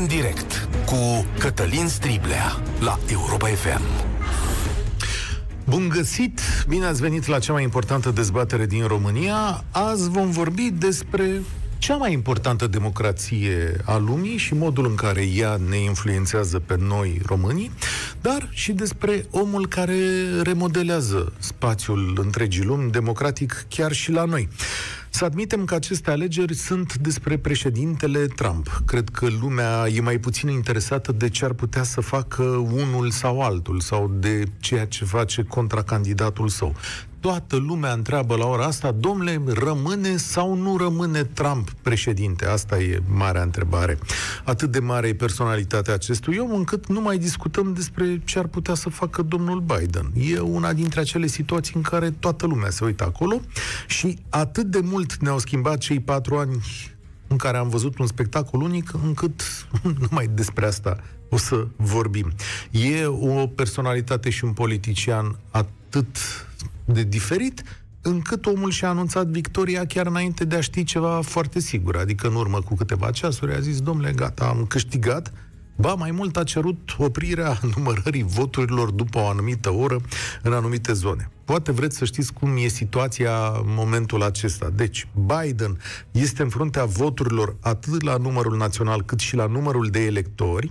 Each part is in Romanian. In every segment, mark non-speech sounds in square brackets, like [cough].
în direct cu Cătălin Striblea la Europa FM. Bun găsit! Bine ați venit la cea mai importantă dezbatere din România. Azi vom vorbi despre cea mai importantă democrație a lumii și modul în care ea ne influențează pe noi românii, dar și despre omul care remodelează spațiul întregii lumi democratic chiar și la noi. Să admitem că aceste alegeri sunt despre președintele Trump. Cred că lumea e mai puțin interesată de ce ar putea să facă unul sau altul, sau de ceea ce face contracandidatul său toată lumea întreabă la ora asta, domnule, rămâne sau nu rămâne Trump președinte? Asta e marea întrebare. Atât de mare e personalitatea acestui om, încât nu mai discutăm despre ce ar putea să facă domnul Biden. E una dintre acele situații în care toată lumea se uită acolo și atât de mult ne-au schimbat cei patru ani în care am văzut un spectacol unic, încât [laughs] numai despre asta o să vorbim. E o personalitate și un politician atât de diferit, încât omul și-a anunțat victoria chiar înainte de a ști ceva foarte sigur. Adică în urmă cu câteva ceasuri a zis, domnule, gata, am câștigat, Ba, mai mult a cerut oprirea [laughs] numărării voturilor după o anumită oră în anumite zone. Poate vreți să știți cum e situația în momentul acesta. Deci, Biden este în fruntea voturilor atât la numărul național cât și la numărul de electori,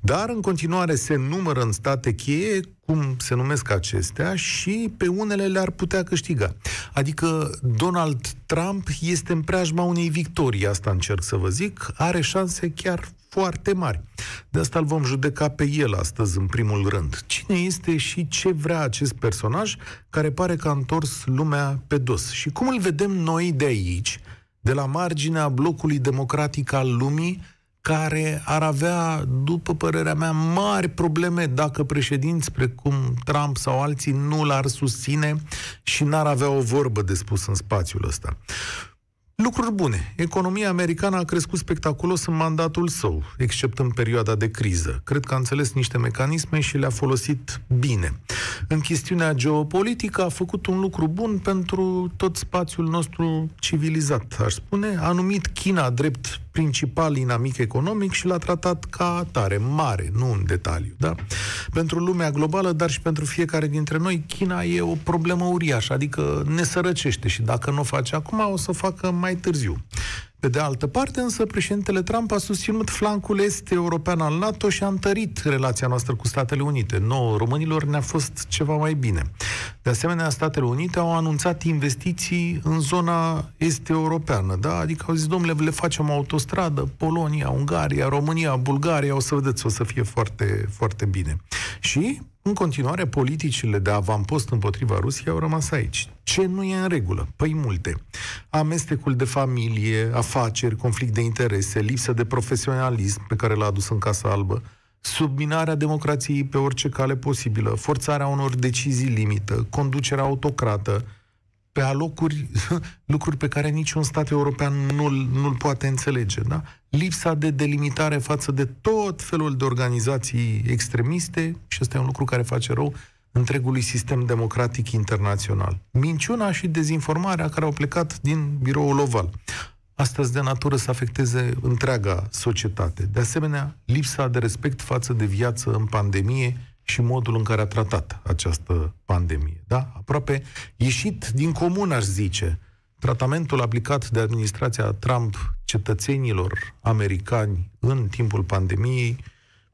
dar în continuare se numără în state cheie cum se numesc acestea și pe unele le-ar putea câștiga. Adică Donald Trump este în preajma unei victorii, asta încerc să vă zic, are șanse chiar foarte mari. De asta îl vom judeca pe el astăzi, în primul rând. Cine este și ce vrea acest personaj care pare că a întors lumea pe dos? Și cum îl vedem noi de aici, de la marginea blocului democratic al lumii, care ar avea, după părerea mea, mari probleme dacă președinți precum Trump sau alții nu l-ar susține și n-ar avea o vorbă de spus în spațiul ăsta. Lucruri bune. Economia americană a crescut spectaculos în mandatul său, except în perioada de criză. Cred că a înțeles niște mecanisme și le-a folosit bine. În chestiunea geopolitică a făcut un lucru bun pentru tot spațiul nostru civilizat, aș spune. A numit China drept principal inamic economic și l-a tratat ca atare, mare, nu în detaliu. Da? Pentru lumea globală, dar și pentru fiecare dintre noi, China e o problemă uriașă, adică ne sărăcește și dacă nu o face acum, o să o facă mai târziu. Pe de altă parte, însă, președintele Trump a susținut flancul est european al NATO și a întărit relația noastră cu Statele Unite. Nouă românilor ne-a fost ceva mai bine. De asemenea, Statele Unite au anunțat investiții în zona est europeană, da? Adică au zis, domnule, le facem autostradă, Polonia, Ungaria, România, Bulgaria, o să vedeți, o să fie foarte, foarte bine. Și în continuare, politicile de avampost împotriva Rusiei au rămas aici. Ce nu e în regulă? Păi multe. Amestecul de familie, afaceri, conflict de interese, lipsă de profesionalism pe care l-a adus în Casa Albă, subminarea democrației pe orice cale posibilă, forțarea unor decizii limită, conducerea autocrată, pe alocuri [laughs] lucruri pe care niciun stat european nu-l, nu-l poate înțelege. Da? Lipsa de delimitare față de tot felul de organizații extremiste, și ăsta e un lucru care face rău întregului sistem democratic internațional. Minciuna și dezinformarea care au plecat din biroul oval. Astăzi de natură să afecteze întreaga societate. De asemenea, lipsa de respect față de viață în pandemie și modul în care a tratat această pandemie. Da? Aproape ieșit din comun, aș zice, tratamentul aplicat de administrația Trump cetățenilor americani în timpul pandemiei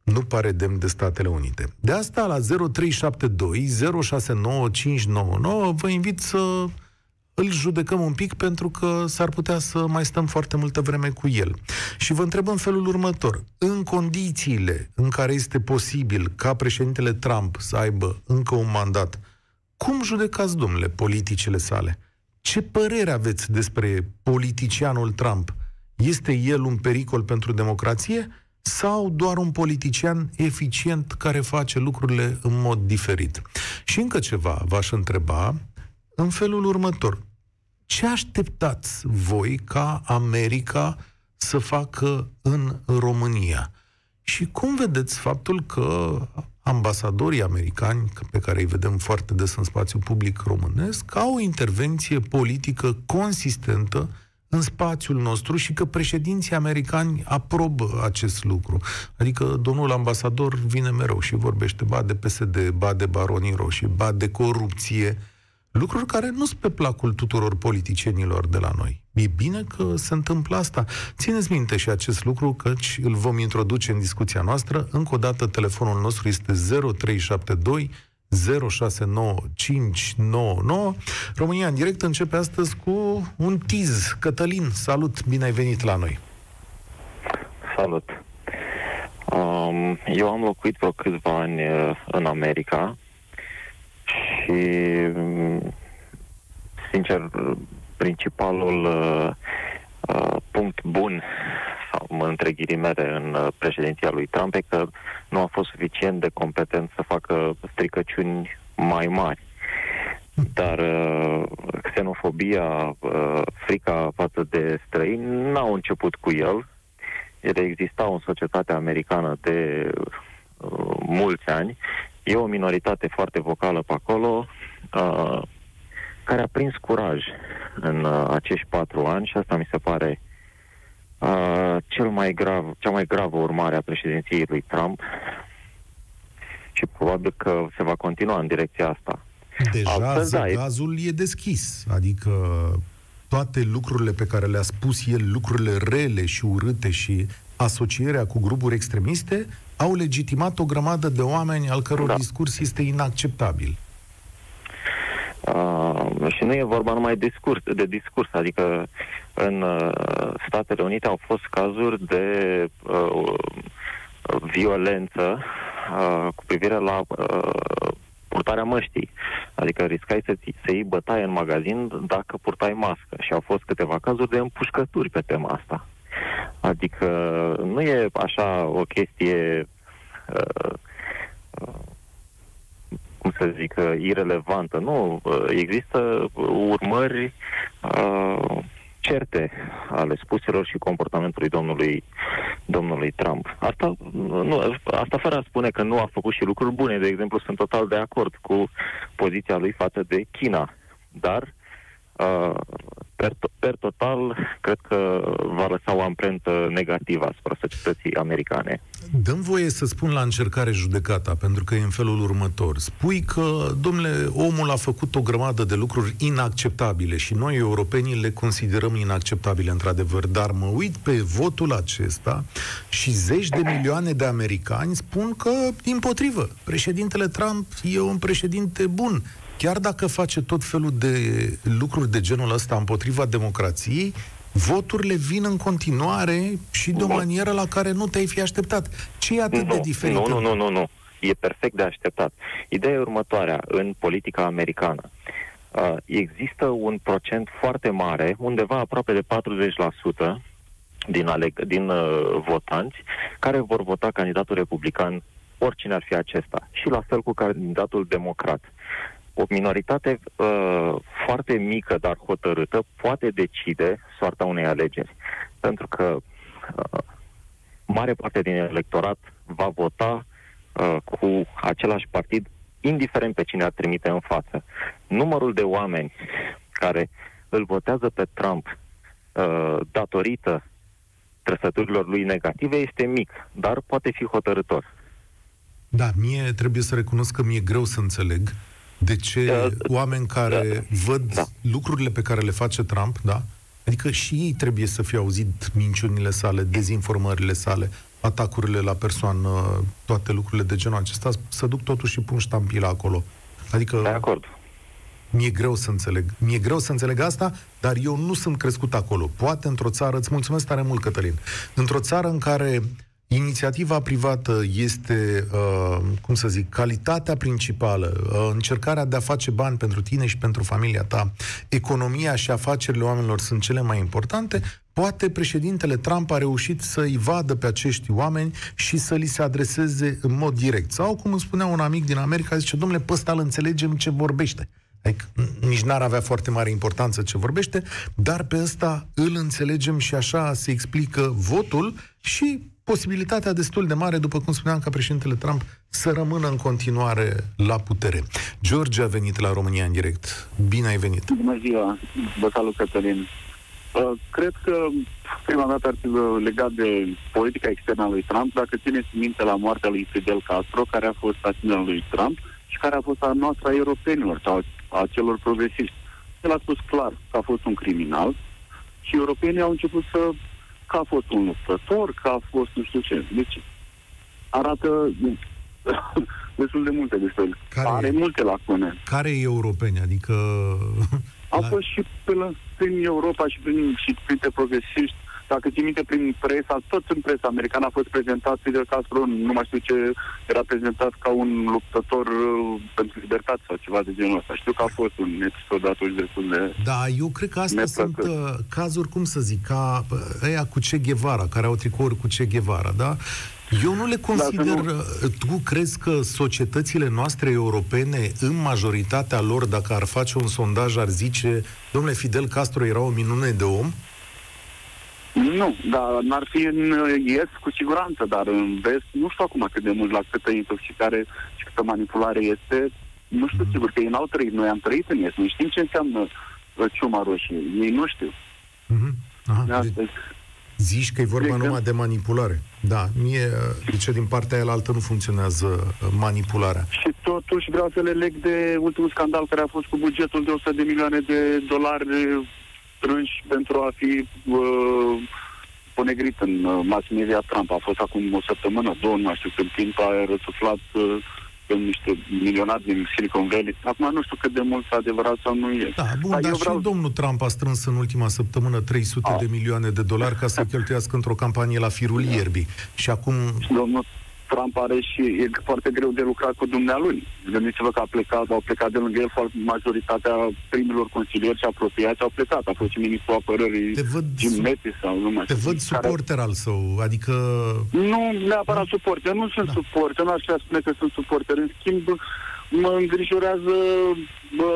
nu pare demn de Statele Unite. De asta, la 0372 069599, vă invit să îl judecăm un pic pentru că s-ar putea să mai stăm foarte multă vreme cu el. Și vă întreb în felul următor. În condițiile în care este posibil ca președintele Trump să aibă încă un mandat, cum judecați, domnule, politicile sale? Ce părere aveți despre politicianul Trump? Este el un pericol pentru democrație sau doar un politician eficient care face lucrurile în mod diferit? Și încă ceva v-aș întreba, în felul următor. Ce așteptați voi ca America să facă în România? Și cum vedeți faptul că ambasadorii americani, pe care îi vedem foarte des în spațiul public românesc, au o intervenție politică consistentă în spațiul nostru și că președinții americani aprobă acest lucru. Adică domnul ambasador vine mereu și vorbește ba de PSD, ba de baronii roșii, ba de corupție, lucruri care nu sunt pe placul tuturor politicienilor de la noi. E bine că se întâmplă asta. Țineți minte și acest lucru, căci îl vom introduce în discuția noastră. Încă o dată, telefonul nostru este 0372 069599. România în direct începe astăzi cu un tiz. Cătălin, salut, bine ai venit la noi. Salut. Um, eu am locuit vreo câțiva ani uh, în America și, mm, sincer, principalul uh, uh, punct bun sau între ghilimele în uh, președinția lui Trump e că nu a fost suficient de competent să facă stricăciuni mai mari. Dar uh, xenofobia, uh, frica față de străini n-au început cu el. Ele existau în societatea americană de uh, mulți ani. E o minoritate foarte vocală pe acolo, uh, care a prins curaj în uh, acești patru ani și asta mi se pare uh, cel mai grav, cea mai gravă urmare a președinției lui Trump și probabil că se va continua în direcția asta. Deja Altfel, da, gazul e... e deschis, adică toate lucrurile pe care le-a spus el, lucrurile rele și urâte și asocierea cu grupuri extremiste, au legitimat o grămadă de oameni al căror da. discurs este inacceptabil. Uh, și nu e vorba numai de discurs, de discurs, adică în uh, Statele Unite au fost cazuri de uh, violență uh, cu privire la uh, purtarea măștii. Adică riscai să, să iei bătaie în magazin dacă purtai mască. Și au fost câteva cazuri de împușcături pe tema asta. Adică nu e așa o chestie uh, uh, cum să zic, uh, irelevantă. Nu, uh, există urmări uh, certe ale spuselor și comportamentului domnului, domnului Trump. Asta, nu, asta fără a spune că nu a făcut și lucruri bune. De exemplu, sunt total de acord cu poziția lui față de China. Dar uh, per, per total, cred că va lăsa o amprentă negativă asupra societății americane. Dăm voie să spun la încercare judecata, pentru că e în felul următor. Spui că, domnule, omul a făcut o grămadă de lucruri inacceptabile și noi, europenii, le considerăm inacceptabile, într-adevăr, dar mă uit pe votul acesta și zeci de milioane de americani spun că, din potrivă, președintele Trump e un președinte bun, chiar dacă face tot felul de lucruri de genul ăsta împotriva democrației, voturile vin în continuare și de o manieră la care nu te-ai fi așteptat. Ce e atât nu, de diferit? Nu, nu, nu, nu, nu. E perfect de așteptat. Ideea următoarea, în politica americană, uh, există un procent foarte mare, undeva aproape de 40% din, aleg- din uh, votanți, care vor vota candidatul republican oricine ar fi acesta. Și la fel cu candidatul democrat o minoritate uh, foarte mică, dar hotărâtă, poate decide soarta unei alegeri. Pentru că uh, mare parte din electorat va vota uh, cu același partid, indiferent pe cine ar trimite în față. Numărul de oameni care îl votează pe Trump uh, datorită trăsăturilor lui negative este mic, dar poate fi hotărător. Da, mie trebuie să recunosc că mi-e greu să înțeleg de ce da, oameni care da, văd da. lucrurile pe care le face Trump, da? Adică și ei trebuie să fie auzit minciunile sale, dezinformările sale, atacurile la persoană, toate lucrurile de genul acesta, să duc totuși și pun ștampila acolo. Adică... De acord. Mi-e greu să înțeleg. Mi-e greu să înțeleg asta, dar eu nu sunt crescut acolo. Poate într-o țară, îți mulțumesc tare mult, Cătălin, într-o țară în care Inițiativa privată este, uh, cum să zic, calitatea principală, uh, încercarea de a face bani pentru tine și pentru familia ta, economia și afacerile oamenilor sunt cele mai importante, poate președintele Trump a reușit să-i vadă pe acești oameni și să li se adreseze în mod direct. Sau, cum îmi spunea un amic din America, zice, domnule, pe ăsta îl înțelegem ce vorbește. Adică nici n-ar avea foarte mare importanță ce vorbește, dar pe ăsta îl înțelegem și așa se explică votul și posibilitatea destul de mare, după cum spuneam, ca președintele Trump să rămână în continuare la putere. George a venit la România în direct. Bine ai venit! Bună ziua! Vă salut, Cătălin! Uh, cred că prima dată ar fi uh, legat de politica externă a lui Trump, dacă țineți minte la moartea lui Fidel Castro, care a fost asignat lui Trump și care a fost a noastră a europenilor sau a celor progresiști. El a spus clar că a fost un criminal și europenii au început să că a fost un luptător, că a fost nu știu ce. Deci arată [laughs] destul de multe despre el. Care Are e? multe lacune. Care e europeni? Adică... Au la- fost și pe la, prin Europa și prin și printre progresiști. Dacă ții minte prin presa, tot în presa americană a fost prezentat Fidel Castro, nu mai știu ce, era prezentat ca un luptător uh, pentru libertate sau ceva de genul ăsta. Știu că a fost un episod atunci destul de... Da, eu cred că astea sunt Neplăcut. uh, cazuri, cum să zic, ca uh, ăia cu Che Guevara, care au tricouri cu Che Guevara, da? Eu nu le consider... nu- uh, Tu crezi că societățile noastre europene, în majoritatea lor, dacă ar face un sondaj, ar zice domnule, Fidel Castro era o minune de om? Nu, dar n-ar fi în uh, est cu siguranță, dar în vest nu știu acum cât de mult la câtă intoxicare și câtă manipulare este. Nu știu sigur că ei n-au trăit, noi am trăit în est, noi știm ce înseamnă uh, ciuma roșie, ei nu știu. Mhm. Aha, De de, astăzi. zici că e vorba De când- numai de manipulare. Da, mie, uh, de ce din partea aia altă nu funcționează uh, manipularea. Și totuși vreau să le leg de ultimul scandal care a fost cu bugetul de 100 de milioane de dolari uh, strânși pentru a fi uh, ponegrit în uh, mass media Trump. A fost acum o săptămână, două, nu mai știu, când timp a răsuflat uh, în niște milionari din Silicon Valley. Acum nu știu cât de mult adevărat sau nu e. Da, bun, Dar dar eu și vreau- domnul Trump a strâns în ultima săptămână 300 Ah. de milioane de dolari ca să [laughs] cheltuiască într-o campanie la firul ierbii. Și acum, Domnul Trump are și e foarte greu de lucrat cu dumnealui. Gândiți-vă că a plecat, au plecat de lângă el foarte- majoritatea primilor consilieri și apropiați au plecat. A fost și ministrul apărării te văd, Jim Mattis sau nu mai te știu, văd care- suporter al său, adică... Nu neapărat suporter, nu sunt Da. da. suporter, nu aș vrea spune că sunt suporter. În schimb, mă îngrijorează, bă,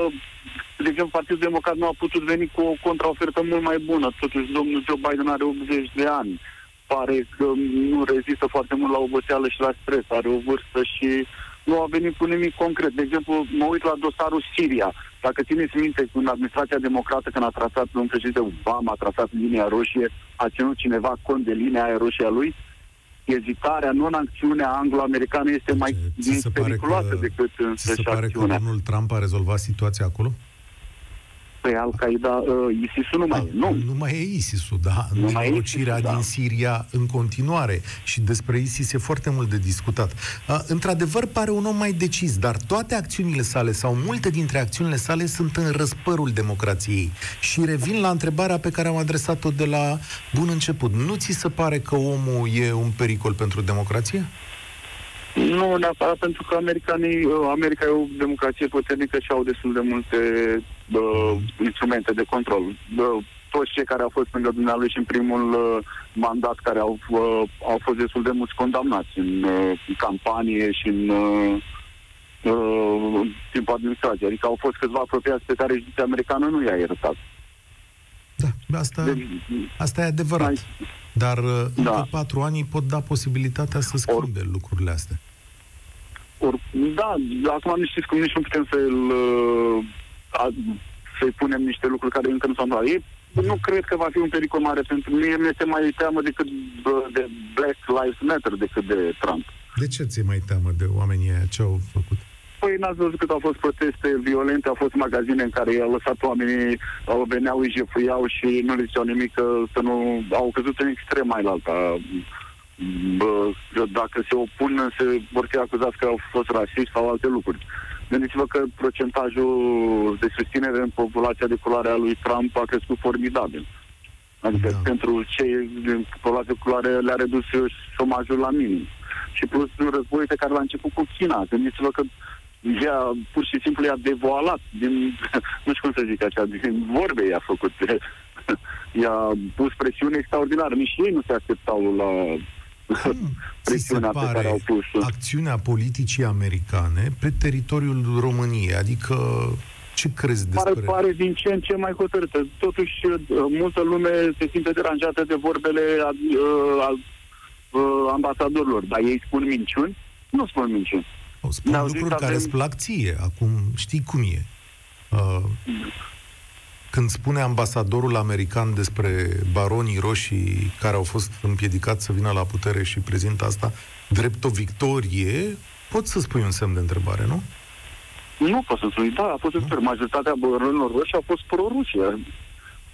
de exemplu, Partidul Democrat nu a putut veni cu o contraofertă mult mai bună. Totuși, domnul Joe Biden are 80 de ani. Pare că nu rezistă foarte mult la oboseală și la stres, are o vârstă și nu a venit cu nimic concret. De exemplu, mă uit la dosarul Siria. Dacă țineți minte, în administrația democrată, când a trasat domnul președinte Obama, a trasat linia roșie, a ținut cineva cont de linia aia roșie a lui? ezitarea, non-acțiunea anglo-americană este mai ți se pare periculoasă că, decât ți se însăși pare că acțiunea. domnul Trump a rezolvat situația acolo? Păi Al-Qaeda, uh, ISIS-ul nu mai e. Nu. Nu mai e ISIS-ul, da. Nu mai e Nenorocirea ISIS-ul, da. din Siria în continuare. Și despre ISIS e foarte mult de discutat. Uh, într-adevăr, pare un om mai decis, dar toate acțiunile sale sau multe dintre acțiunile sale sunt în răspărul democrației. Și revin la întrebarea pe care am adresat-o de la bun început. Nu ți se pare că omul e un pericol pentru democrație? Nu neapărat pentru că americanii, uh, America e o democrație puternică și au destul de multe uh, instrumente de control. Uh, toți cei care au fost lângă dumnealui și în primul uh, mandat care au, uh, au fost destul de mulți condamnați în, uh, în campanie și în uh, uh, în timpul administrației. Adică au fost câțiva apropiați pe care justiția americană nu i-a iertat. Da, asta, Deci, asta e adevărat. mai- Dar uh, încă Da. patru ani pot da posibilitatea să schimbe lucrurile astea. Or, da, acum nu știți cum nici nu putem să-l, uh, a- să-i punem niște lucruri care încă nu s-au întâmplat. Ei, nu cred că va fi un pericol mare pentru mine. Mi este mai teamă decât bă, de Black Lives Matter decât de Trump. De ce ți-e mai teamă de oamenii aia? Ce au făcut? Păi n-ați văzut cât au fost proteste violente, au fost magazine în care i-au lăsat oamenii, au veneau, îi jefuiau și nu le ziceau nimic, că să nu... Au căzut în extrem mai la alta. Bă, că dacă se opun, se vor fi acuzați că au fost rasiști sau alte lucruri. Gândiți-vă că procentajul de susținere în populația de culoare a lui Trump a crescut formidabil. Adică Da. da. pentru cei din populația de culoare le-a redus șomajul la minim. Și plus războiul pe care l-a început cu China. Gândiți-vă că ea pur și simplu i-a devoalat din, [laughs] nu știu cum să zic așa, din vorbe i-a făcut. [laughs] I-a pus presiune extraordinară. Nici ei nu se așteptau la Cum [laughs] ți se presiunea pe care pare au pus acțiunea politicii americane pe teritoriul României? Adică ce crezi pare, despre... pare din ce în ce mai hotărâtă. Totuși, uh, multă lume se simte deranjată de vorbele a, a, a, ambasadorilor, dar ei spun minciuni? Nu spun minciuni. Au spun Ne-au zis lucruri că care avem- îți plac ție. Acum știi cum e. Uh, când spune ambasadorul american despre baronii roșii care au fost împiedicați să vină la putere și prezintă asta drept o victorie, poți să spui un semn de întrebare, nu? Nu pot să spui, da, a fost super. Majoritatea baronilor roșii a fost pro-Rusia.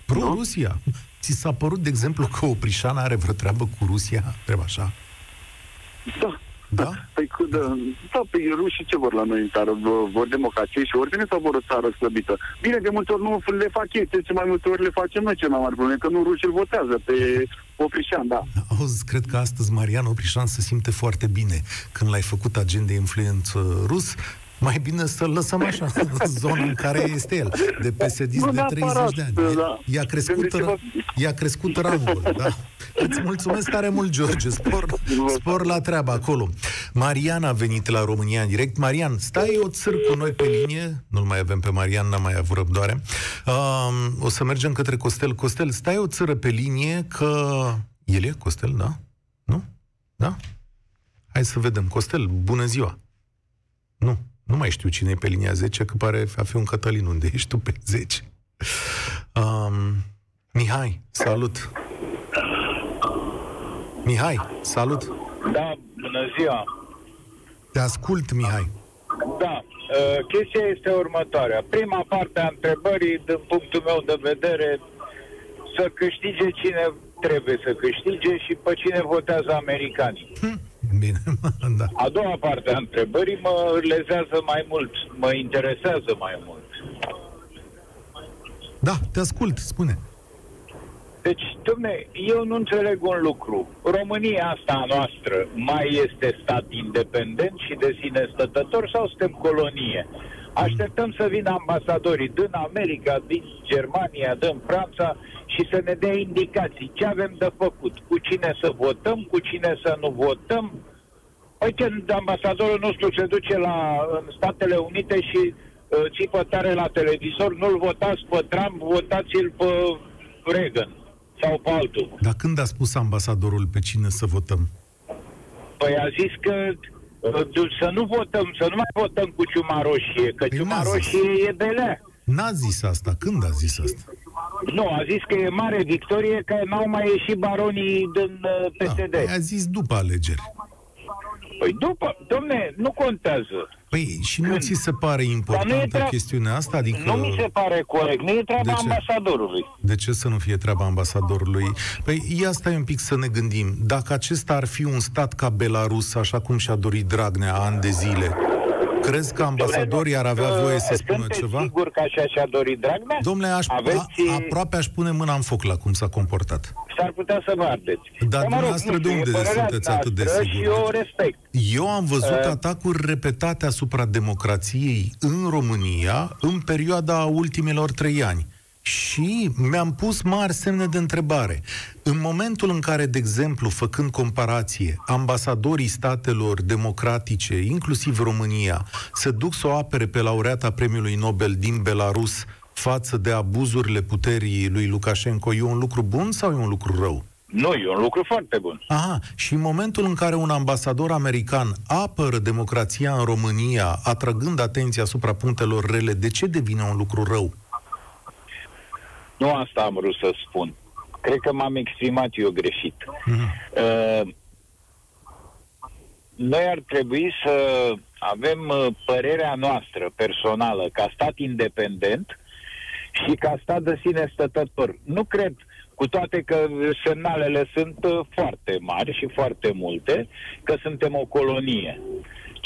Pro-Rusia? Ți s-a părut, de exemplu, că Oprișan are vreo treabă cu Rusia? Trebuie așa? Da. Da? Păi, cu- da, da, păi rușii ce vor la noi în țară? Vor, vor democrație și ordine sau vor o țară slăbită? Bine, de multe ori nu le fac ei, ce mai multe ori le facem noi ce mai mare probleme, că nu rușii îl votează pe Oprișan, da. Auzi, cred că astăzi Marian Oprișan se simte foarte bine când l-ai făcut agent de influență rus. Mai bine să-l lăsăm așa, [laughs] în zona în care este el, de psd Nu de 30 neapărat, de ani. da. I-a crescut, Gândiți-vă- i-a crescut rangul, da. Îți mulțumesc tare mult, George, spor, spor la treabă acolo. Marian a venit la România în direct. Marian, stai o țăr cu noi pe linie, nu-l mai avem pe Marian, n-am mai avut răbdoare. Um, o să mergem către Costel. Costel, stai o țără pe linie că... El e Costel, da? Nu? Da? Hai să vedem. Costel, bună ziua! Nu, nu mai știu cine e pe linia 10, că pare a fi un Cătălin unde ești tu pe 10. Um, Mihai, salut! Mihai, salut! Da, bună ziua. Te ascult, Mihai. Da, uh, chestia este următoarea. Prima parte a întrebării, din punctul meu de vedere, să câștige cine trebuie să câștige și pe cine votează americanii. Hm, Bine, [laughs] da. A doua parte a întrebării mă lezează mai mult, mă interesează mai mult. Da, te ascult, spune. Deci, domne, eu nu înțeleg un lucru. România asta a noastră mai este stat independent și de sine stătător sau suntem colonie? Așteptăm să vină ambasadorii din America, din Germania, din Franța și să ne dea indicații ce avem de făcut, cu cine să votăm, cu cine să nu votăm. Păi când ambasadorul nostru se duce la în Statele Unite și uh, țipă tare la televizor, nu-l votați pe Trump, votați-l pe Reagan sau pe altul. Dar când a spus ambasadorul pe cine să votăm? Păi a zis că uh, să nu votăm, să nu mai votăm cu ciuma roșie, că Păi ciuma n-a zis. roșie e belea. N-a zis asta. Când a zis asta? Nu, a zis că e mare victorie că n-au mai ieșit baronii din uh, Da, PSD. păi a zis după alegeri. Păi după, domne, nu contează. Păi și nu Când? ți se pare Dar nu e importantă treab- chestiunea asta? Adică... Nu mi se pare corect, nu e treaba De ce? ambasadorului. De ce să nu fie treaba ambasadorului? Păi ia stai un pic să ne gândim. Dacă acesta ar fi un stat ca Belarus, așa cum și-a dorit Dragnea ani de zile, crezi că ambasadorii ar avea voie să spună Sunteți ceva? sigur că așa și-a dorit Dragnea? Domnule, aș, Aveți... a, aproape aș pune mâna în foc la cum s-a comportat. S-ar putea să vă ardeți. Dar dumneavoastră nu de știu, e unde părerea sunteți atât de noastră sigur? Și eu o respect. Eu am văzut Uh. atacuri repetate asupra democrației în România în perioada ultimilor trei ani. Și mi-am pus mari semne de întrebare. În momentul în care, de exemplu, făcând comparație, ambasadorii statelor democratice, inclusiv România, se duc să o apere pe laureata premiului Nobel din Belarus față de abuzurile puterii lui Lukashenko, e un lucru bun sau e un lucru rău? Nu, e un lucru foarte bun. Aha, și în momentul în care un ambasador american apără democrația în România, atrăgând atenția asupra punctelor rele, de ce devine un lucru rău? Nu asta am vrut să spun. Cred că m-am exprimat eu greșit. Mhm. Uh, noi ar trebui să avem uh, părerea noastră personală ca stat independent și ca stat de sine stătător. Nu cred, cu toate că semnalele sunt uh, foarte mari și foarte multe, că suntem o colonie.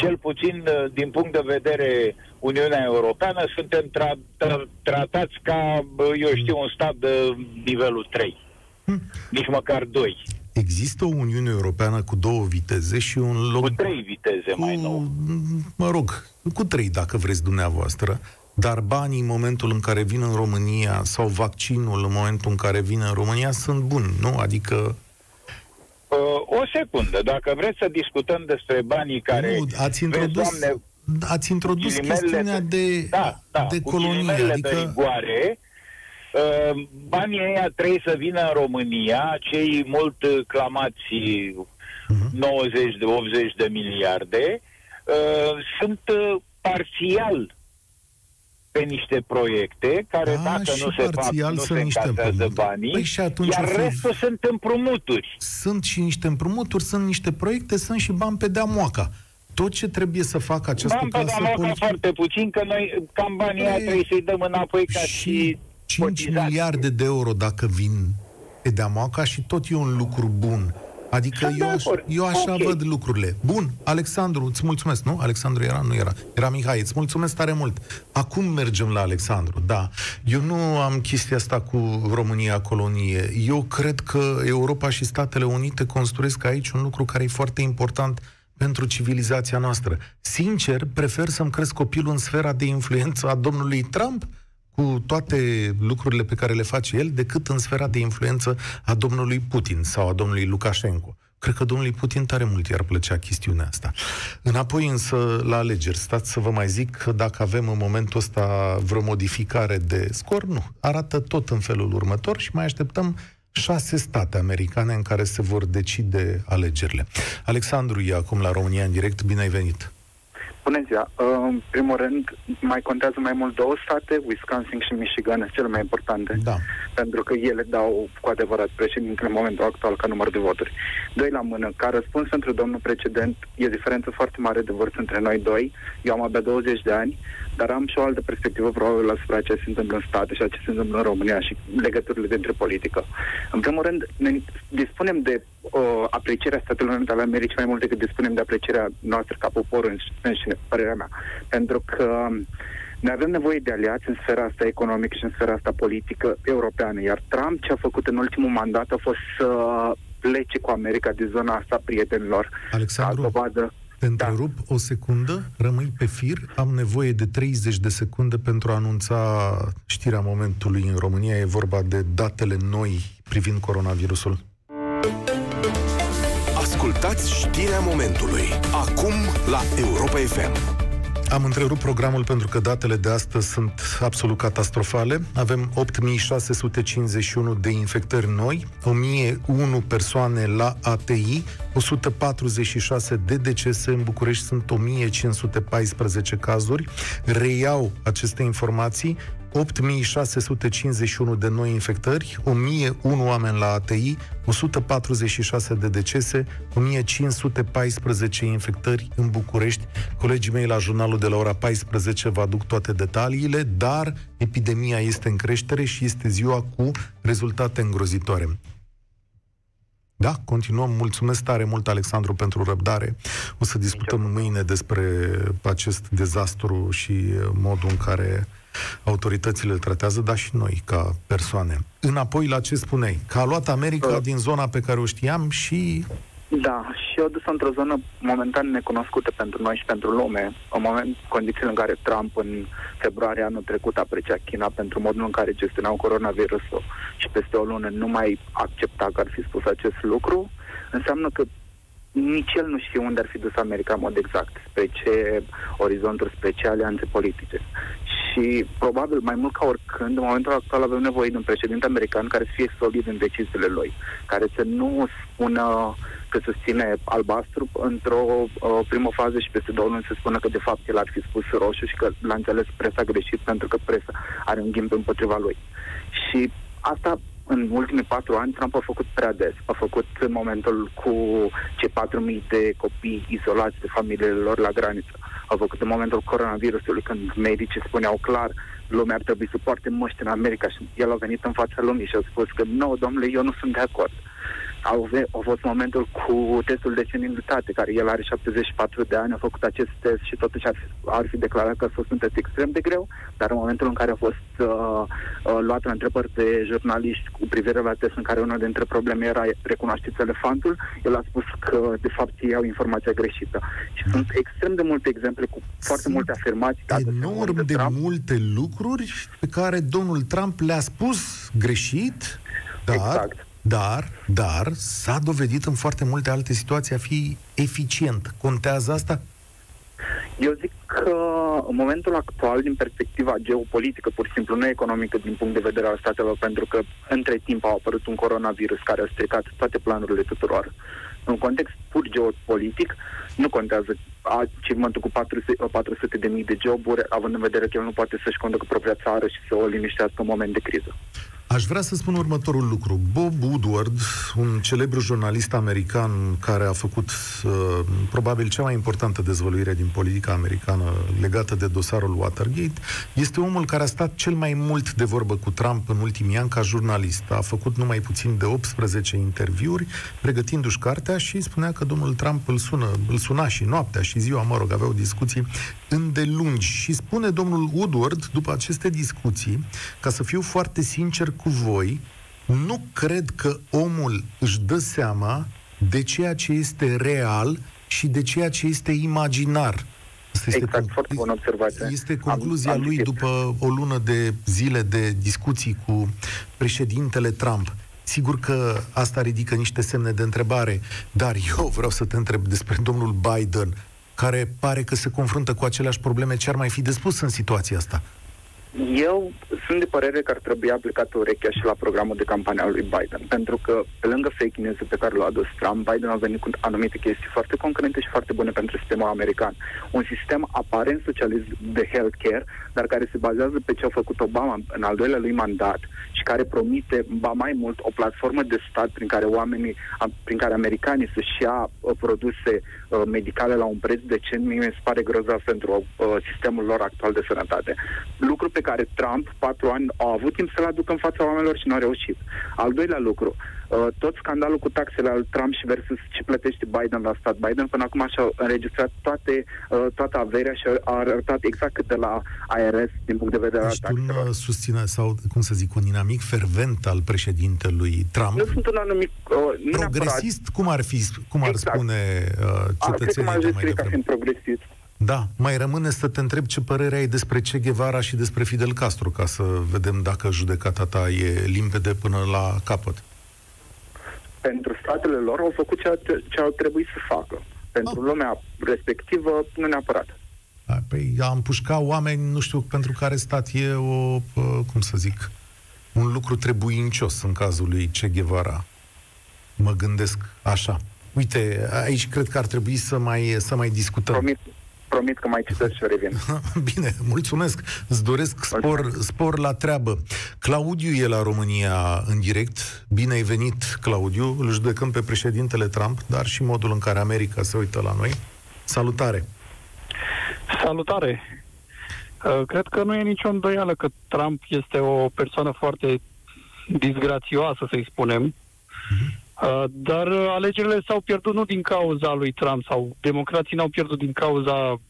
Cel puțin uh, din punct de vedere Uniunea Europeană suntem tra- tra- tratați ca, bă, eu știu, un stat de nivelul 3. Nici măcar 2. Există o Uniune Europeană cu două viteze și un loc Cu 3 viteze mai cu, nou. mă rog, cu trei, dacă vreți dumneavoastră, dar banii în momentul în care vin în România sau vaccinul în momentul în care vin în România sunt buni, nu? Adică Uh, o secundă, dacă vreți să discutăm despre banii care... nu, ați introdus, Vezi, Doamne, ați introdus ghilimele chestiunea de, da, da, de cu colonie, ghilimele de adică rigoare, uh, banii ăia trebuie să vină în România, cei mult uh, clamați Mhm. 90 de 80 de miliarde, uh, sunt uh, parțial pe niște proiecte care Da, dacă și nu se fac, parțial nu sunt se niște încasează împrumuturi. banii, Păi și atunci iar o fi- restul sunt împrumuturi. Sunt și niște împrumuturi, sunt niște proiecte, sunt și bani pe deamoaca. Tot ce trebuie să facă această Bani pe clasă Damoca politică... foarte puțin, că noi cam banii aia Păi, trebuie să-i dăm înapoi ca și, și 5 cotizații. miliarde de euro dacă vin pe deamoaca și tot e un lucru bun. Adică Sunt de eu, aș, acord. eu așa Ok. văd lucrurile. Bun, Alexandru, îți mulțumesc, nu? Alexandru era? Nu era. Era Mihai, îți mulțumesc tare mult. Acum mergem la Alexandru, da. Eu nu am chestia asta cu România colonie. Eu cred că Europa și Statele Unite construiesc aici un lucru care e foarte important pentru civilizația noastră. Sincer, prefer să-mi cresc copilul în sfera de influență a domnului Trump cu toate lucrurile pe care le face el, decât în sfera de influență a domnului Putin sau a domnului Lukashenko. Cred că domnului Putin tare mult i-ar plăcea chestiunea asta. Înapoi însă la alegeri, stați să vă mai zic că dacă avem în momentul ăsta vreo modificare de scor, nu. Arată tot în felul următor și mai așteptăm șase state americane în care se vor decide alegerile. Alexandru e acum la România în direct, bine ai venit! Bună ziua! Uh, În primul rând, mai contează mai mult două state, Wisconsin și Michigan, sunt cele mai importante, Da. pentru că ele dau cu adevărat președintele în momentul actual ca număr de voturi. Doi la mână, ca răspuns pentru domnul precedent, e diferență foarte mare de vârstă între noi doi. Eu am abia 20 de ani, dar am și o altă perspectivă probabil asupra ce se întâmplă în state și a ce se întâmplă în România și legăturile dintre politică. În primul rând, ne dispunem de uh, aprecierea Statelor Unite ale Americii mai mult decât dispunem de aprecierea noastră ca popor în, în părerea mea. Pentru că ne avem nevoie de aliați în sfera asta economică și în sfera asta politică europeană. Iar Trump ce a făcut în ultimul mandat a fost să plece cu America din zona asta prietenilor. Alexandru, Ca dovadă. Te întrerup o secundă, rămâi pe fir, am nevoie de 30 de secunde pentru a anunța știrea momentului în România. E vorba de datele noi privind coronavirusul. Ascultați știrea momentului. Acum la Europa FM. Am întrerupt programul pentru că datele de astăzi sunt absolut catastrofale. Avem 8651 de infectări noi, 1001 persoane la ATI, 146 de decese în București, sunt 1514 cazuri. Reiau aceste informații. 8651 de noi infectări, 1001 oameni la ATI, 146 de decese, 1514 infectări în București. Colegii mei la jurnalul de la ora 14 vă aduc toate detaliile, dar epidemia este în creștere și este ziua cu rezultate îngrozitoare. Da, continuăm. Mulțumesc tare mult, Alexandru, pentru răbdare. O să discutăm mâine despre acest dezastru și modul în care autoritățile îl tratează, dar și noi, ca persoane. Înapoi la ce spuneai? Că a luat America Uh. din zona pe care o știam și... Da, și eu dus într-o zonă momentan necunoscută pentru noi și pentru lume, în moment, condițiile în care Trump în februarie anul trecut aprecia China pentru modul în care gestionau coronavirusul și peste o lună nu mai accepta că ar fi spus acest lucru, înseamnă că nici el nu știe unde ar fi dus America în mod exact, spre ce orizonturi, spre ce alianțe politice. Și probabil mai mult ca oricând, în momentul actual avem nevoie de un președinte american care să fie solid în deciziile lui, care să nu spună că susține albastru într-o uh, primă fază și peste două luni să spună că de fapt el ar fi spus roșu și că l-a înțeles presa greșit pentru că presa are un ghimp împotriva lui. Și asta în ultimii patru ani Trump a făcut prea des. A făcut în momentul cu cei 4.000 de copii izolați de familiile lor la graniță. A făcut în momentul coronavirusului, când medicii spuneau clar lumea ar trebui să poarte măști în America și el a venit în fața lumii și a spus că nu, domnule, eu nu sunt de acord. Au, ve- a fost momentul cu testul de senilitate, care el are 74 de ani, a făcut acest test și totuși ar fi, ar fi declarat că a fost un test extrem de greu, dar în momentul în care a fost uh, uh, luat la întrebări de jurnaliști cu privire la test în care una dintre probleme era recunoașteți elefantul, el a spus că de fapt ei au informația greșită. Și sunt extrem de multe exemple cu foarte Sunt multe afirmații. aduse în enorm mod de Trump. multe lucruri pe care domnul Trump le-a spus greșit, dar, Exact. Dar, dar s-a dovedit în foarte multe alte situații a fi eficient. Contează asta? Eu zic că în momentul actual, din perspectiva geopolitică, pur și simplu, nu economică din punct de vedere al statelor, pentru că între timp a apărut un coronavirus care a stricat toate planurile tuturor. În context pur geopolitic, nu contează achievementul cu 400, 400 de mii de joburi, având în vedere că el nu poate să-și conducă propria țară și să o liniștească în moment de criză. Aș vrea să spun următorul lucru. Bob Woodward, un celebru jurnalist american care a făcut uh, probabil cea mai importantă dezvăluire din politica americană legată de dosarul Watergate, este omul care a stat cel mai mult de vorbă cu Trump în ultimii ani ca jurnalist. A făcut numai puțin de 18 interviuri, pregătindu-și cartea și spunea că domnul Trump îl sună, îl suna și noaptea și ziua, mă rog, aveau discuții îndelungi. Și spune domnul Woodward, după aceste discuții, ca să fiu foarte sincer cu voi, nu cred că omul își dă seama de ceea ce este real și de ceea ce este imaginar. Asta este exact, foarte bună observație. Este concluzia am, am lui după o lună de zile de discuții cu președintele Trump. Sigur că asta ridică niște semne de întrebare, dar eu vreau să te întreb despre domnul Biden, care pare că se confruntă cu aceleași probleme ce ar mai fi de spus în situația asta. Eu sunt de părere că ar trebui aplicată urechea și la programul de campanie al lui Biden, pentru că pe lângă fake news pe care l-a adus Trump, Biden a venit cu anumite chestii foarte concrete și foarte bune pentru sistemul american. Un sistem aparent socialist de healthcare, dar care se bazează pe ce a făcut Obama în al doilea lui mandat și care promite, ba mai mult, o platformă de stat prin care oamenii, prin care americanii să-și ia uh, produse uh, medicale la un preț decent, mie mi se pare grozav pentru uh, sistemul lor actual de sănătate. Lucru pe care Trump, patru ani, au avut timp să-l aducă în fața oamenilor și nu a reușit. Al doilea lucru, uh, tot scandalul cu taxele al Trump și versus ce plătește Biden la stat. Biden până acum și-a înregistrat toate, uh, toată averea și a arătat exact cât de la IRS din punct de vedere deci al taxelor. tu susține, sau cum să zic, un inamic fervent al președintelui Trump? Nu sunt un anumit... Uh, progresist? Cum ar fi, cum ar exact. spune uh, cetățenii mai devreme? ca fiind progresist. Da, mai rămâne să te întreb ce părere ai despre Che Guevara și despre Fidel Castro, ca să vedem dacă judecata ta e limpede până la capăt. Pentru statele lor au făcut ceea ce au trebuit să facă. Pentru ah. lumea respectivă, nu neapărat. Da, păi am pușcat oameni, nu știu pentru care stat e o, cum să zic, un lucru trebuincios în cazul lui Che Guevara. Mă gândesc așa. Uite, aici cred că ar trebui să mai, să mai discutăm. Promit, promit că mai citesc și revin. [laughs] Bine, mulțumesc. Îți doresc spor, spor la treabă. Claudiu e la România în direct. Bine ai venit, Claudiu. Îl judecăm pe președintele Trump, dar și modul în care America se uită la noi. Salutare! Salutare! Uh, cred că nu e nicio îndoială că Trump este o persoană foarte disgrațioasă, să-i spunem. Uh-huh. Uh, dar alegerile s-au pierdut nu din cauza lui Trump sau democrații n-au pierdut din cauza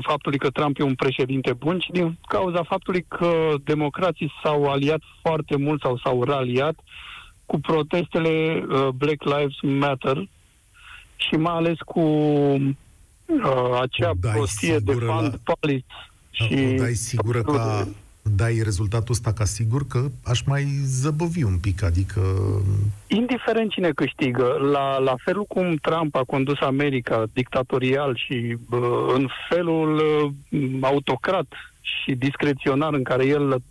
faptului că Trump e un președinte bun, ci din cauza faptului că democrații s-au aliat foarte mult sau s-au raliat cu protestele uh, Black Lives Matter și mai ales cu uh, acea prostie de fund la... policy. Și dai sigură ca dai rezultatul ăsta ca sigur că aș mai zăbăvi un pic, adică... Indiferent cine câștigă, la, la felul cum Trump a condus America dictatorial și bă, în felul uh, autocrat și discreționar în care el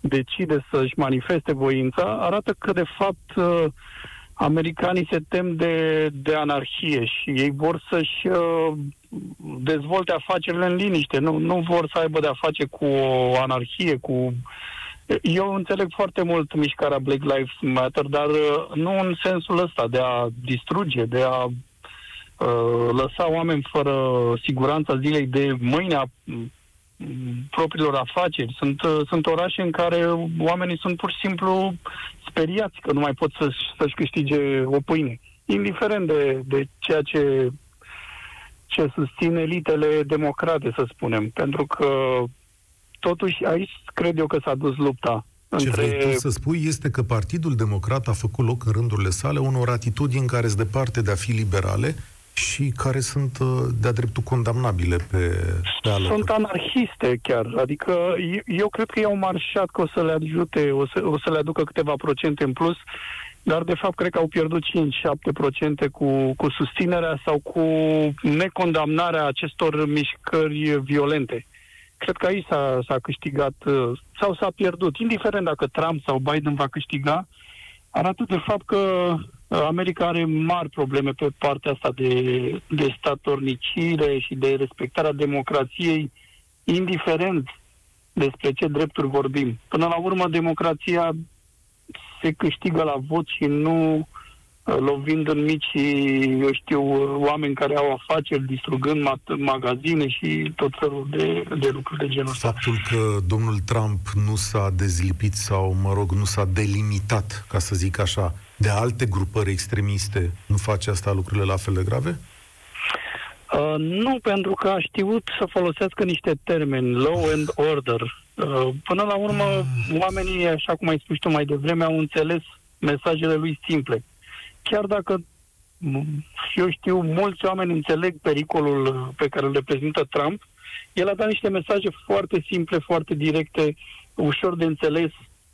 decide să-și manifeste voința, arată că, de fapt, uh, americanii se tem de, de anarhie și ei vor să-și uh, dezvolte afacerile în liniște, nu, nu vor să aibă de-a face cu o anarhie, cu... Eu înțeleg foarte mult mișcarea Black Lives Matter, dar uh, nu în sensul ăsta de a distruge, de a uh, lăsa oameni fără siguranța zilei de mâine a propriilor afaceri. Sunt, uh, sunt orașe în care oamenii sunt pur și simplu speriați că nu mai pot să, să-și câștige o pâine. Indiferent de, de ceea ce, ce susțin elitele democrate, să spunem. Pentru că totuși aici cred eu că s-a dus lupta. Ce între... vrei tu să spui este că Partidul Democrat a făcut loc în rândurile sale unor atitudini care sunt departe de a fi liberale și care sunt uh, de-a dreptul condamnabile pe, pe alături. Sunt anarhiste chiar, adică eu cred că i-au marșat că o să le ajute, o să, o să le aducă câteva procente în plus, dar de fapt cred că au pierdut 5-7% cu, cu susținerea sau cu necondamnarea acestor mișcări violente. Cred că aici s-a, s-a câștigat uh, sau s-a pierdut, indiferent dacă Trump sau Biden va câștiga, arată de fapt că uh, America are mari probleme pe partea asta de, de statornicire și de respectarea democrației, indiferent despre ce drepturi vorbim. Până la urmă, democrația se câștigă la vot și nu uh, lovind în mici, eu știu, oameni care au afaceri, distrugând magazine și tot felul de, de lucruri de genul ăsta. Faptul că domnul Trump nu s-a dezlipit sau, mă rog, nu s-a delimitat, ca să zic așa, de alte grupări extremiste, nu face asta lucrurile la fel de grave? Uh, nu, pentru că a știut să folosească niște termeni, law and order. Uh, până la urmă, oamenii, așa cum ai spus tu mai devreme, au înțeles mesajele lui simple chiar dacă eu știu, mulți oameni înțeleg pericolul pe care îl reprezintă Trump, el a dat niște mesaje foarte simple, foarte directe, ușor de înțeles,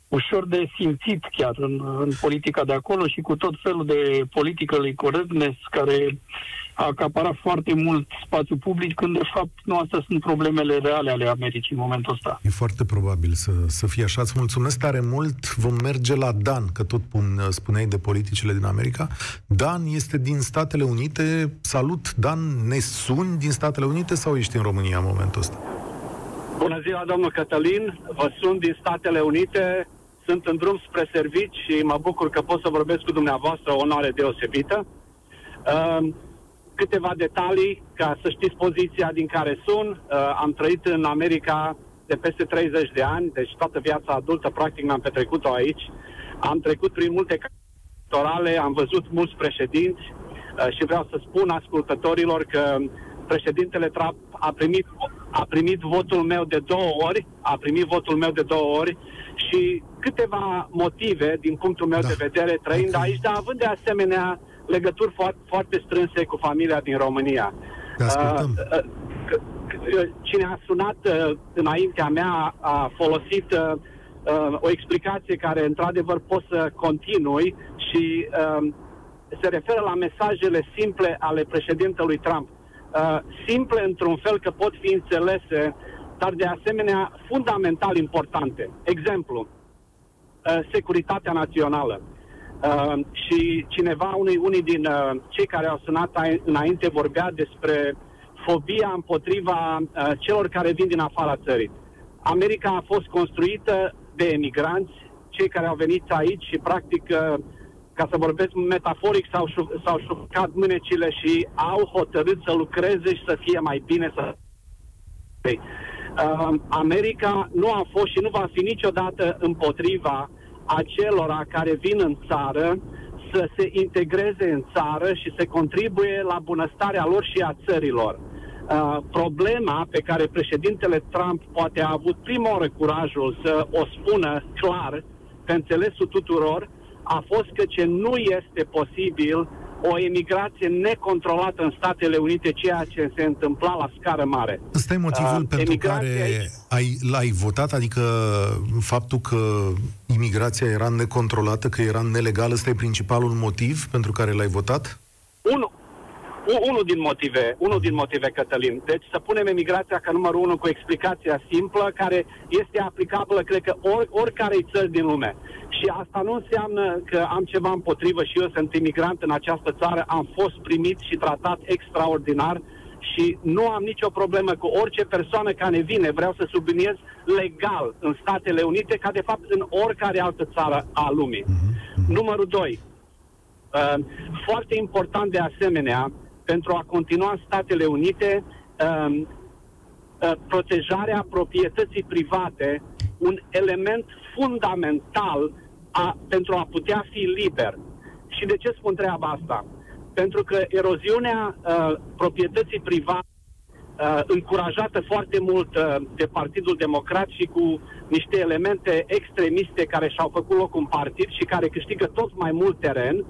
ușor de simțit chiar în, în politica de acolo și cu tot felul de politică correctness care a acaparat foarte mult spațiu public, când de fapt nu astea sunt problemele reale ale Americii în momentul ăsta. E foarte probabil să, să fie așa. Îți mulțumesc tare mult. Vom merge la Dan, că tot pun, spuneai de politicile din America. Dan este din Statele Unite. Salut, Dan, ne suni din Statele Unite sau ești în România în momentul ăsta? Bună ziua, domnul Cătălin. Vă sunt din Statele Unite. Sunt în drum spre servici și mă bucur că pot să vorbesc cu dumneavoastră, o onoare deosebită. Uh, câteva detalii ca să știți poziția din care sunt. Uh, am trăit în America de peste 30 de ani, deci toată viața adultă practic mi-am petrecut-o aici. Am trecut prin multe electorale, am văzut mulți președinți uh, și vreau să spun ascultătorilor că președintele Trump a primit, a primit votul meu de două ori, a primit votul meu de două ori și câteva motive din punctul meu da. de vedere trăind okay. aici, dar având de asemenea legături foarte, foarte strânse cu familia din România. Uh, uh, cine a sunat uh, înaintea mea a folosit uh, uh, o explicație care într-adevăr pot să continui și uh, se referă la mesajele simple ale președintelui Trump. Uh, simple într-un fel că pot fi înțelese, dar de asemenea fundamental importante. Exemplu, uh, securitatea națională. Uh, și cineva, unii, unii din uh, cei care au sunat a, înainte, vorbea despre fobia împotriva uh, celor care vin din afara țării. America a fost construită de emigranți, cei care au venit aici și, practic, uh, ca să vorbesc metaforic, s-au, șu- s-au șucat mânecile și au hotărât să lucreze și să fie mai bine. Să... Uh, America nu a fost și nu va fi niciodată împotriva acelora care vin în țară să se integreze în țară și să contribuie la bunăstarea lor și a țărilor. Uh, problema pe care președintele Trump poate a avut prima oară curajul să o spună clar, pe înțelesul tuturor, a fost că ce nu este posibil o emigrație necontrolată în Statele Unite, ceea ce se întâmpla la scară mare. Ăsta e motivul uh, pentru care aici... ai, l-ai votat? Adică faptul că imigrația era necontrolată, că era nelegală, ăsta e principalul motiv pentru care l-ai votat? Unul, unul din motive, unul din motive, Cătălin. Deci să punem emigrația ca numărul unu cu explicația simplă, care este aplicabilă, cred că, or, oricare țări din lume. Și asta nu înseamnă că am ceva împotrivă și eu sunt imigrant în această țară, am fost primit și tratat extraordinar și nu am nicio problemă cu orice persoană care vine, vreau să subliniez, legal în Statele Unite, ca de fapt în oricare altă țară a lumii. Mm-hmm. Numărul 2. Uh, foarte important de asemenea, pentru a continua în Statele Unite, uh, uh, protejarea proprietății private, un element fundamental a, pentru a putea fi liber. Și de ce spun treaba asta? Pentru că eroziunea uh, proprietății private uh, încurajată foarte mult uh, de Partidul Democrat și cu niște elemente extremiste care și-au făcut loc în partid și care câștigă tot mai mult teren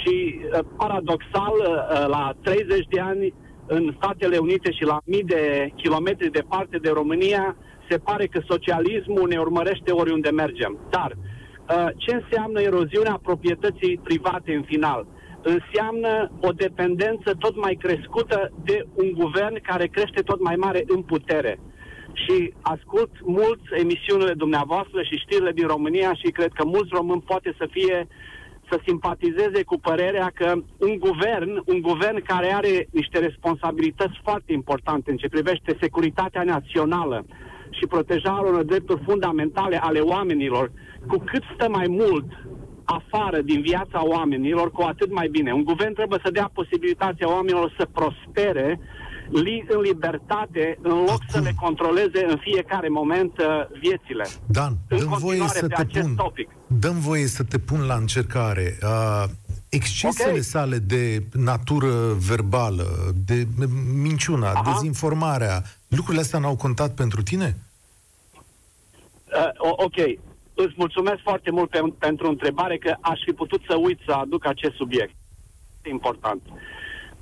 și uh, paradoxal uh, la 30 de ani în Statele Unite și la mii de kilometri departe de România se pare că socialismul ne urmărește oriunde mergem. Dar uh, ce înseamnă eroziunea proprietății private în final? Înseamnă o dependență tot mai crescută de un guvern care crește tot mai mare în putere. Și ascult mult emisiunile dumneavoastră și știrile din România și cred că mulți români poate să fie să simpatizeze cu părerea că un guvern, un guvern care are niște responsabilități foarte importante în ce privește securitatea națională și protejarea unor drepturi fundamentale ale oamenilor, cu cât stă mai mult afară din viața oamenilor, cu atât mai bine. Un guvern trebuie să dea posibilitatea oamenilor să prospere li- în libertate, în loc Acum. să le controleze în fiecare moment uh, viețile. Dan, dăm voie să te pun. Topic. Dăm voie să te pun la încercare. Uh, excesele okay. sale de natură verbală, de minciuna, Aha. dezinformarea, lucrurile astea n-au contat pentru tine? Uh, ok. Îți mulțumesc foarte mult pe, pentru întrebare, că aș fi putut să uit să aduc acest subiect. Important.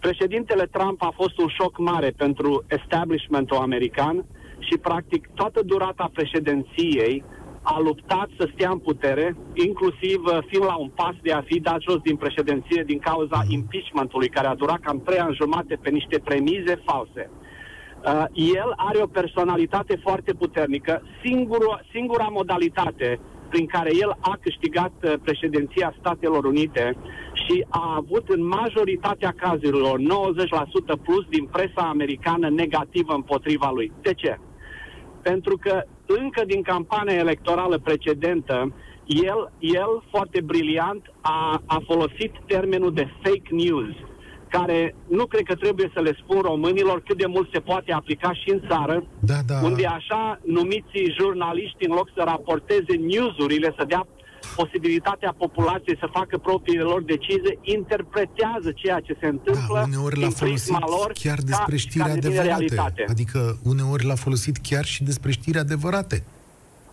Președintele Trump a fost un șoc mare pentru establishmentul american și, practic, toată durata președinției a luptat să stea în putere, inclusiv uh, fiind la un pas de a fi dat jos din președinție din cauza impeachmentului, care a durat cam trei ani jumate pe niște premize false. Uh, el are o personalitate foarte puternică. Singura, singura modalitate prin care el a câștigat uh, președinția Statelor Unite și a avut în majoritatea cazurilor 90% plus din presa americană negativă împotriva lui. De ce? Pentru că încă din campania electorală precedentă, el, el foarte briliant, a, a folosit termenul de fake news – care nu cred că trebuie să le spun românilor cât de mult se poate aplica și în țară, da, da. unde așa numiții jurnaliști, în loc să raporteze newsurile, să dea posibilitatea populației să facă propriile lor decizii, interpretează ceea ce se întâmplă da, uneori l-a folosit lor chiar despre știri adevărate. Realitate. Adică uneori l-a folosit chiar și despre știri adevărate.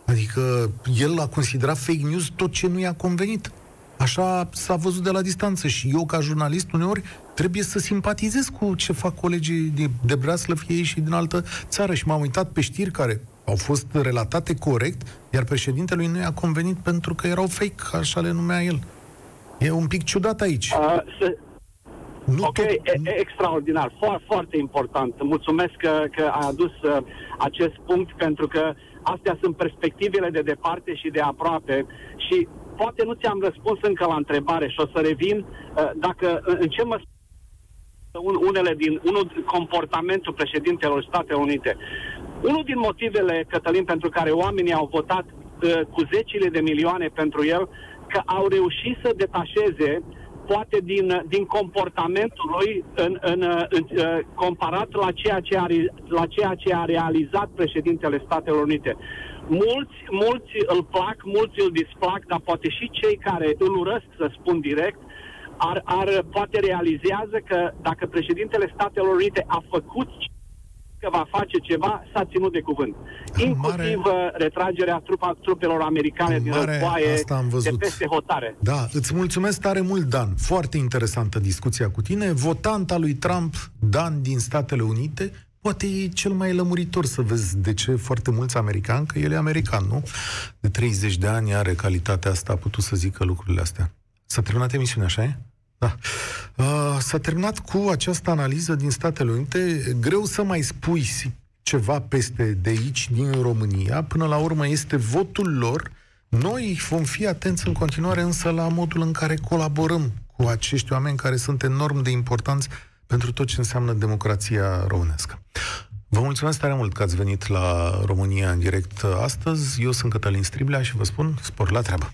Adică el a considerat fake news tot ce nu i-a convenit. Așa s-a văzut de la distanță și eu, ca jurnalist, uneori trebuie să simpatizez cu ce fac colegii de, de Braslăv, ei și din altă țară. Și m-am uitat pe știri care au fost relatate corect, iar președintelui nu i-a convenit pentru că erau fake, așa le numea el. E un pic ciudat aici. Uh, se... Nu ok, tot... e, e extraordinar, foarte, foarte important. Mulțumesc că, că ai adus uh, acest punct, pentru că astea sunt perspectivele de departe și de aproape și poate nu ți-am răspuns încă la întrebare și o să revin uh, dacă în ce măsură unele din unul comportamentul președintelor Statele Unite. Unul din motivele, Cătălin, pentru care oamenii au votat uh, cu zecile de milioane pentru el, că au reușit să detașeze poate din, din comportamentul lui în, în, în, în, uh, comparat la ceea, ce a, la ceea ce a realizat președintele Statelor Unite. Mulți, mulți îl plac, mulți îl displac, dar poate și cei care îl urăsc, să spun direct, ar, ar, poate realizează că dacă președintele Statelor Unite a făcut că va face ceva, s-a ținut de cuvânt. Inclusiv mare, retragerea trupa, trupelor americane din războaie asta am văzut. de peste hotare. Da, îți mulțumesc tare mult, Dan. Foarte interesantă discuția cu tine. Votanta lui Trump, Dan din Statele Unite, poate e cel mai lămuritor să vezi de ce foarte mulți americani, că el e american, nu? De 30 de ani are calitatea asta, a putut să zică lucrurile astea. S-a terminat emisiunea, așa e? Da. Uh, s-a terminat cu această analiză din Statele Unite. Greu să mai spui ceva peste de aici, din România. Până la urmă este votul lor. Noi vom fi atenți în continuare însă la modul în care colaborăm cu acești oameni care sunt enorm de importanți pentru tot ce înseamnă democrația românească. Vă mulțumesc tare mult că ați venit la România în direct astăzi. Eu sunt Cătălin Striblea și vă spun spor la treabă.